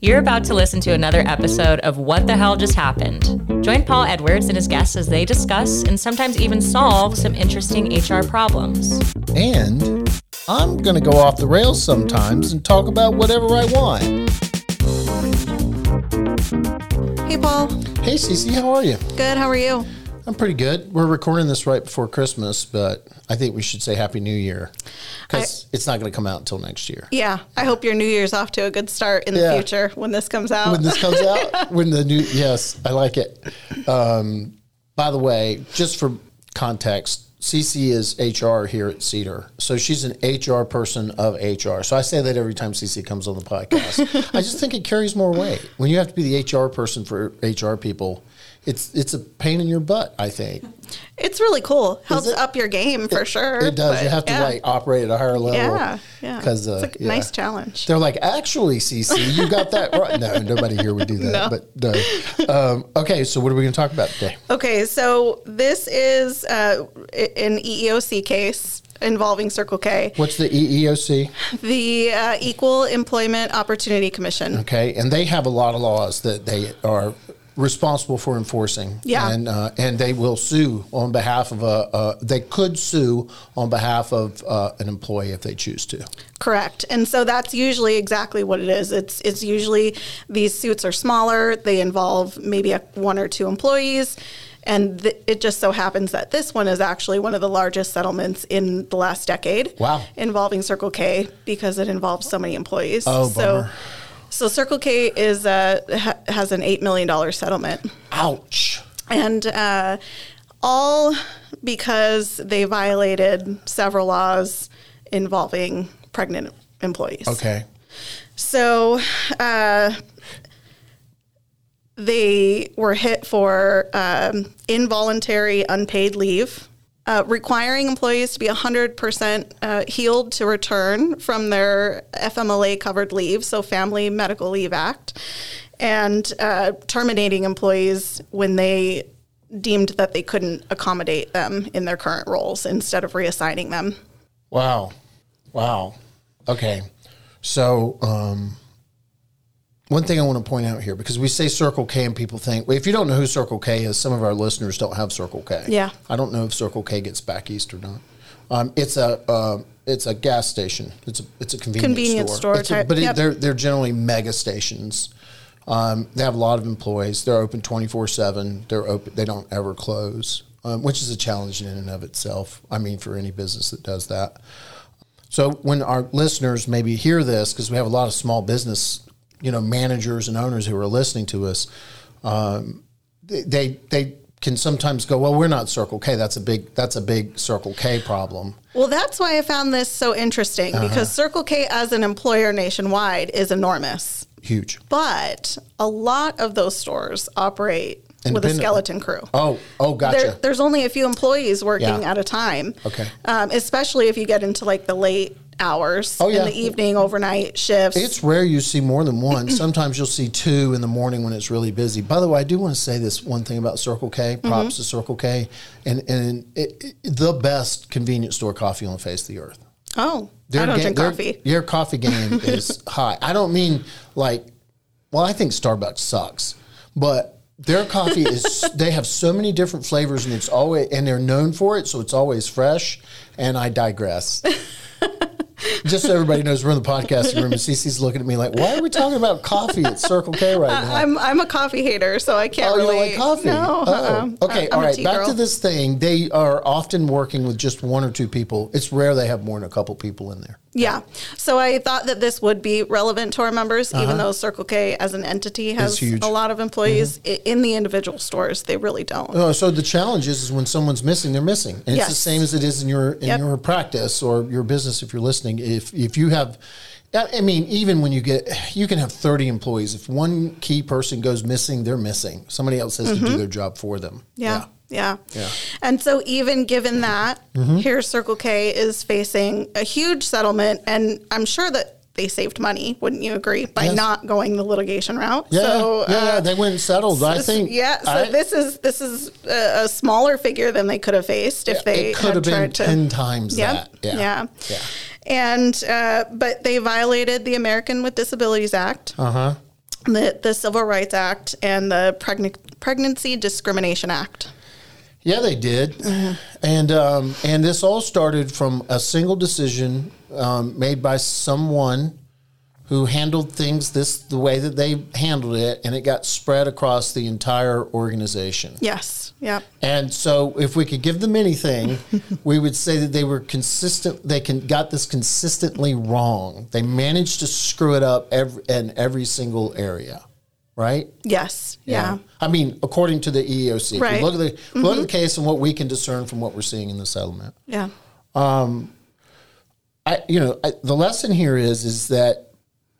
You're about to listen to another episode of What the Hell Just Happened. Join Paul Edwards and his guests as they discuss and sometimes even solve some interesting HR problems. And I'm going to go off the rails sometimes and talk about whatever I want. Hey, Paul. Hey, CeCe, how are you? Good. How are you? I'm pretty good. We're recording this right before Christmas, but I think we should say Happy New Year because it's not going to come out until next year. Yeah. I hope your New Year's off to a good start in the future when this comes out. When this comes out, when the new, yes, I like it. Um, by the way, just for context, CeCe is HR here at CEDR. So she's an HR person of HR. So I say that every time CeCe comes on the podcast. I just think it carries more weight. When you have to be the HR person for HR people, it's it's a pain in your butt, I think. it's really cool. Helps it? up your game for sure. It does. you have to yeah. like operate at a higher level. Yeah. Yeah. Because uh, it's a yeah. nice challenge. They're like, actually, CeCe, you got that right. No, nobody here would do that. No. But no. Um, okay, so what are we going to talk about today? Okay. So this is uh, an EEOC case involving Circle K, What's the EEOC? the uh, Equal Employment Opportunity Commission. Okay, and they have a lot of laws that they are responsible for enforcing. Yeah. and uh, and they will sue on behalf of a. Uh, they could sue on behalf of uh, an employee if they choose to. Correct. And so that's usually exactly what it is. It's it's usually these suits are smaller, they involve maybe a, one or two employees, and th- it just so happens that this one is actually one of the largest settlements in the last decade. Wow. Involving Circle K because it involves so many employees. Oh, so bummer. So Circle K is uh, ha- has an 8 million dollar settlement Ouch. and uh, all because they violated several laws involving pregnant employees. Okay. So uh, they were hit for um, involuntary unpaid leave. Uh, requiring employees to be 100% uh, healed to return from their FMLA covered leave, so Family Medical Leave Act, and uh, terminating employees when they deemed that they couldn't accommodate them in their current roles instead of reassigning them. Wow. Wow. Okay. So, um, one thing I want to point out here, because we say Circle K and people think, well, if you don't know who Circle K is, some of our listeners don't have Circle K. Yeah. I don't know if Circle K gets back east or not. Um, it's a uh, it's a gas station. It's a it's a convenience, Convenience store It's a- but it, they're they're generally mega stations. Um, they have a lot of employees. They're open twenty four seven. They're open. They don't ever close, um, which is a challenge in and of itself. I mean, for any business that does that. So when our listeners maybe hear this, because we have a lot of small business, you know, managers and owners who are listening to us, um, they, they they can sometimes go, well, we're not Circle K. That's a big that's a big Circle K problem. Well, that's why I found this so interesting Uh-huh. because Circle K as an employer nationwide is enormous. Huge. But a lot of those stores operate with a skeleton crew. Oh oh, gotcha. There, there's only a few employees working Yeah. at a time. Okay. Um, especially if you get into like the late hours Oh, yeah. in the evening, overnight shifts. It's rare you see more than one. Sometimes you'll see two in the morning when it's really busy. By the way, I do want to say this one thing about Circle K. Mm-hmm. Props to Circle K, and and it, it- the best convenience store coffee on the face of the earth. oh, Their I don't ga- drink their- coffee. Your coffee game is high. I don't mean like, well, I think Starbucks sucks, but their coffee is. They have so many different flavors, and it's always and they're known for it, so it's always fresh. And I digress. Just so everybody knows, we're in the podcasting room, and CeCe's looking at me like, "Why are we talking about coffee at Circle K right now?" I'm I'm a coffee hater, so I can't Oh, you really don't like coffee? No, Oh, uh-uh. okay. I'm all right. Back girl. to this thing. They are often working with just one or two people. It's rare they have more than a couple people in there. Yeah. So I thought that this would be relevant to our members, even though Circle K as an entity has Uh-huh. Mm-hmm. a lot of employees. I In the individual stores, they really don't. Oh, so the challenge is, is when someone's missing, they're missing, and it's the same as it is in your in Yep. your practice or your business. If you're listening, if if you have, I mean, even when you get, you can have 30 employees. If one key person goes missing, they're missing. Somebody else has to do their job for them. Mm-hmm. Yeah. Yeah. Yeah. And so, even given that, here Circle K is facing a huge settlement, and I'm sure that they saved money, wouldn't you agree, by Yes. not going the litigation route? Yeah, so, yeah, uh, yeah, they went and settled. I this- think. yeah. So I- this is this is a, a smaller figure than they could have faced if they it could have been to. ten times Yep. that. Yeah, Yeah. yeah. And uh, but they violated the American with Disabilities Act, Uh huh. the the Civil Rights Act, and the Pregn- Pregnancy Discrimination Act. Yeah, they did, and um, and this all started from a single decision um, made by someone who handled things this the way that they handled it, and it got spread across the entire organization. Yes. Yep. And so, if we could give them anything, we would say that they were consistent. They can got this consistently wrong. They managed to screw it up every, in every single area, right? Yes. Yeah. I mean, according to the EEOC, Right. look at the look at the case and what we can discern from what we're seeing in the settlement. Yeah. Um, I, you know, I, the lesson here is is that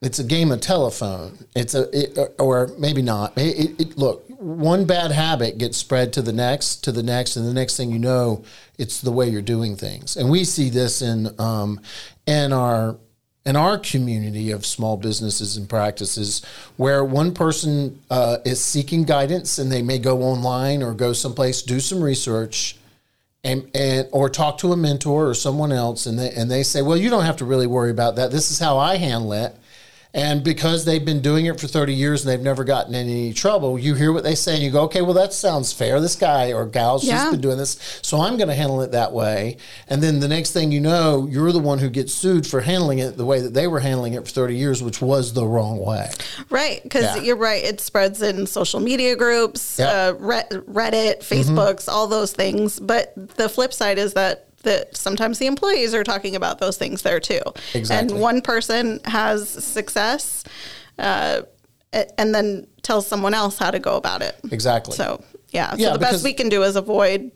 it's a game of telephone. It's a, it, or maybe not. It, it- look, one bad habit gets spread to the next, to the next, and the next thing you know, it's the way you're doing things. And we see this in um, in our in our community of small businesses and practices where one person uh, is seeking guidance and they may go online or go someplace do some research and, and or talk to a mentor or someone else and they and they say well you don't have to really worry about that. This is how i handle it and because they've been doing it for 30 years and they've never gotten in any trouble you hear what they say and you go okay well that sounds fair this guy or gal she's Yeah. been doing this so i'm going to handle it that way and then the next thing you know you're the one who gets sued for handling it the way that they were handling it for 30 years which was the wrong way Right, because Yeah. you're right. It spreads in social media groups, Yeah. uh, Reddit, Facebooks, all those things. But the flip side is that that sometimes the employees are talking about those things there too. Exactly. And one person has success, uh, and then tells someone else how to go about it. exactly So yeah, Yeah, so the best we can do is avoid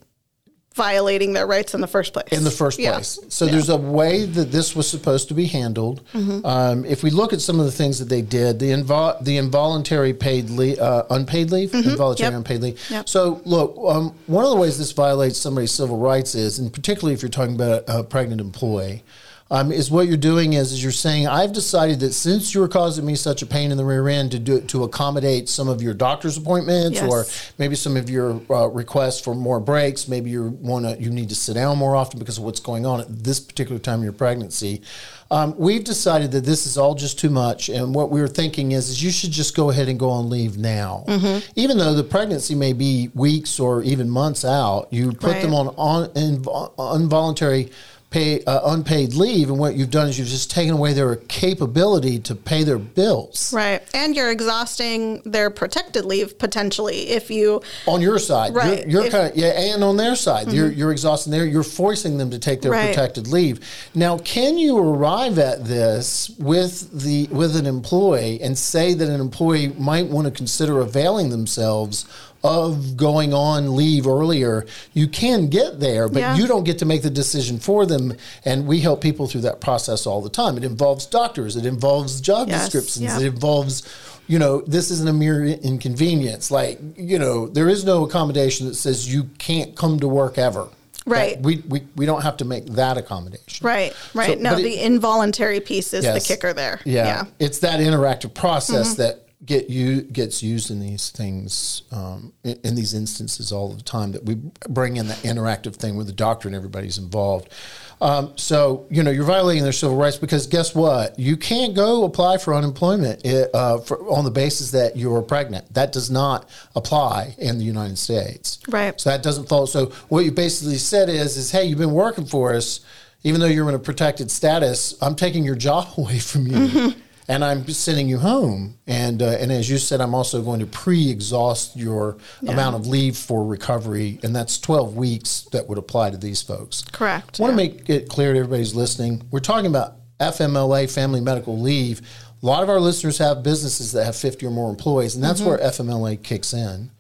violating their rights in the first place. in the first Yeah. place. So there's a way that this was supposed to be handled. Mm-hmm. Um, if we look at some of the things that they did, the invol- the involuntary paid leave, uh, unpaid leave, involuntary Mm-hmm. Yep. unpaid leave. Yep. So look, um, one of the ways this violates somebody's civil rights is, and particularly if you're talking about a, a pregnant employee. Um, is what you're doing is, is you're saying I've decided that since you're causing me such a pain in the rear end to do to accommodate some of your doctor's appointments Yes. or maybe some of your uh, requests for more breaks. Maybe you want to you need to sit down more often because of what's going on at this particular time of your pregnancy. Um, we've decided that this is all just too much, and what we were thinking is, is you should just go ahead and go on leave now, Mm-hmm. even though the pregnancy may be weeks or even months out. You put Right. them on on invo- involuntary. Pay uh, unpaid leave, and what you've done is you've just taken away their capability to pay their bills Right. And you're exhausting their protected leave potentially if you on your side. Right. You're, you're If- Mm-hmm. kind of, yeah, and on their side, you're, you're exhausting their, you're forcing them to take their Right. protected leave. Now, can you arrive at this with the with an employee and say that an employee might want to consider availing themselves of going on leave earlier? You can get there, but Yeah. you don't get to make the decision for them. And we help people through that process all the time. It involves doctors. It involves job Yes, descriptions. yeah. It involves you know this isn't a mere inconvenience like you know there is no accommodation that says you can't come to work ever Right. That- we, we we don't have to make that accommodation Right, right. So- no, but it- the involuntary piece is the kicker there. yeah, it's that interactive process Mm-hmm. that get you gets used in these things um, in, in these instances all the time that we bring in the interactive thing where the doctor and everybody's involved. Um, so you know you're violating their civil rights because guess what? You can't go apply for unemployment uh, for, on the basis that you're pregnant. That does not apply in the united states. Right. so that doesn't fall so what you basically said is is hey you've been working for us. Even though you're in a protected status i'm taking your job away from you. Mm-hmm. And I'm sending you home. And uh, and as you said, I'm also going to pre-exhaust your amount of leave for recovery, and that's 12 weeks that would apply to these folks. Correct, I want yeah. to make it clear to everybody's listening. We're talking about FMLA, family medical leave. A lot of our listeners have businesses that have 50 or more employees, and that's Mm-hmm. where FMLA kicks in.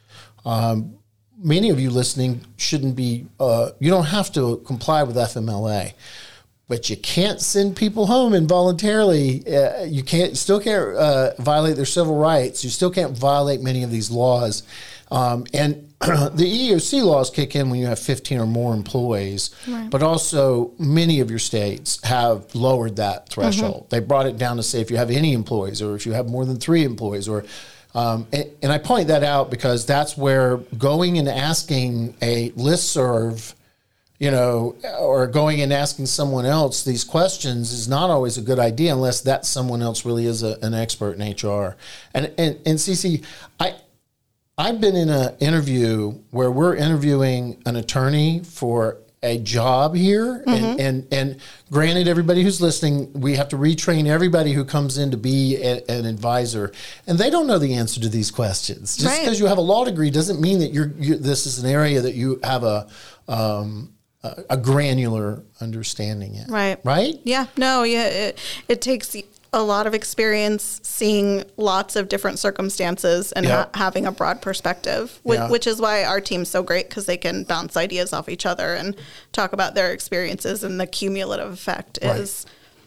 Um, many of you listening shouldn't be. Uh, you don't have to comply with FMLA but you can't send people home involuntarily. Uh, you can't, still can't uh, violate their civil rights. You still can't violate many of these laws. Um, and the EEOC laws kick in when you have 15 or more employees, right. but also many of your states have lowered that threshold. Mm-hmm. They brought it down to say if you have any employees or if you have more than three employees or um, and, and, I point that out because that's where going and asking a list serve you know, or going and asking someone else these questions is not always a good idea unless that someone else really is a, an expert in HR. And and and CeCe, I I've been in an interview where we're interviewing an attorney for a job here mm-hmm. and, and and granted everybody who's listening we have to retrain everybody who comes in to be a, an advisor and they don't know the answer to these questions just right. because you have a law degree doesn't mean that you're, you're, this is an area that you have a um, a, granular understanding it. Right. Right? Yeah. No, yeah. It, it takes a lot of experience seeing lots of different circumstances and yeah. ha- having a broad perspective, which, yeah. which is why our team's so great because they can bounce ideas off each other and talk about their experiences, and the cumulative effect right. is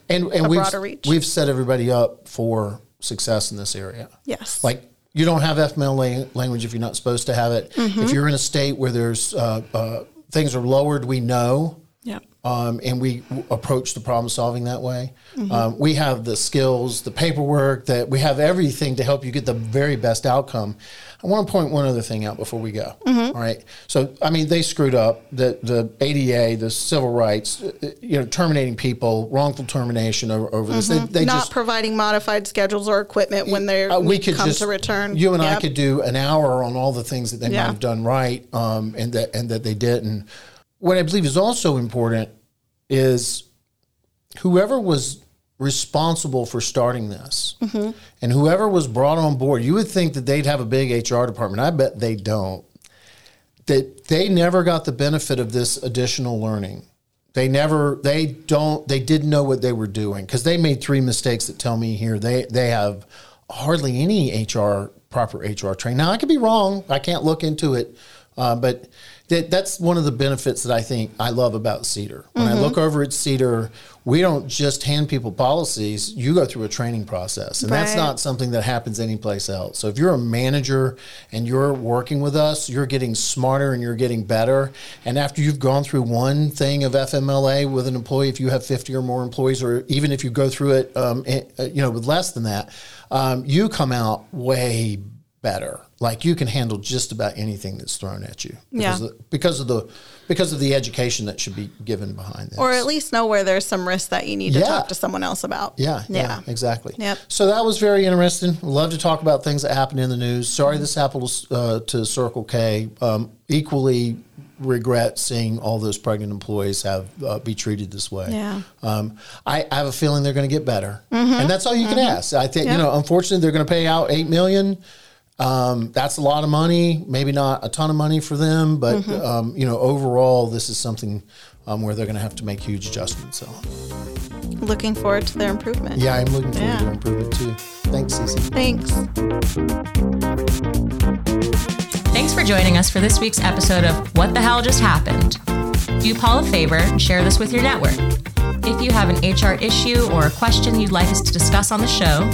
and, and a we've, broader reach. We've set everybody up for success in this area. Yes. Like you don't have FMLA language if you're not supposed to have it. Mm-hmm. If you're in a state where there's uh, uh, things are lowered, we know. Yeah. Um, and we approach the problem solving that way. Mm-hmm. Um, we have the skills, the paperwork, that we have everything to help you get the very best outcome. I want to point one other thing out before we go. Mm-hmm. All right. So, I mean, they screwed up the the ADA, the civil rights, uh, you know, terminating people, wrongful termination over, over this. Mm-hmm. They, they not just, providing modified schedules or equipment when they uh, we could come just, to return. You and yep. I could do an hour on all the things that they yeah. might have done right, um, and that and that they didn't. What I believe is also important is whoever was responsible for starting this. Mm-hmm. And whoever was brought on board, you would think that they'd have a big HR department. I bet they don't. That they never got the benefit of this additional learning. They never, they don't, they didn't know what they were doing because they made three mistakes that tell me here they they have hardly any HR proper HR training. Now I could be wrong. I can't look into it, uh, but that that's one of the benefits that I think I love about CEDR. When mm-hmm. I look over at CEDR, we don't just hand people policies. You go through a training process, and right. that's not something that happens anyplace else. So if you're a manager and you're working with us, you're getting smarter and you're getting better. And after you've gone through one thing of FMLA with an employee, if you have 50 or more employees, or even if you go through it, um, eh, you know, with less than that, um, you come out way better. Like you can handle just about anything that's thrown at you because, yeah. of, because of the because of the education that should be given behind this. Or at least know where there's some risk that you need to talk to someone else about. Yeah, yeah, yeah, exactly. Yep. So that was very interesting. Love to talk about things that happen in the news. Sorry this happened uh, to Circle K. Um, equally regret seeing all those pregnant employees have uh, be treated this way. Yeah. Um, I, I, have a feeling they're going to get better, mm-hmm. and that's all you can mm-hmm. ask. I think yep. you know. Unfortunately, they're going to pay out eight million. Um, that's a lot of money, maybe not a ton of money for them, but mm-hmm. um, you know, overall, this is something um, where they're going to have to make huge adjustments on. Looking forward to their improvement. Yeah, I'm looking forward yeah. to their improvement too. Thanks, CeCe. Thanks. Thanks for joining us for this week's episode of What the Hell Just Happened. Do Paul a favor and share this with your network. If you have an HR issue or a question you'd like us to discuss on the show,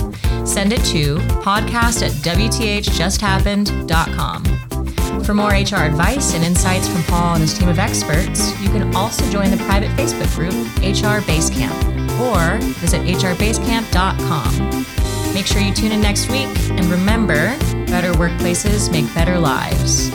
send it to podcast at WTHJustHappened.com. For more HR advice and insights from Paul and his team of experts, you can also join the private Facebook group HR Basecamp or visit hrbasecamp.com. Make sure you tune in next week and remember better workplaces make better lives.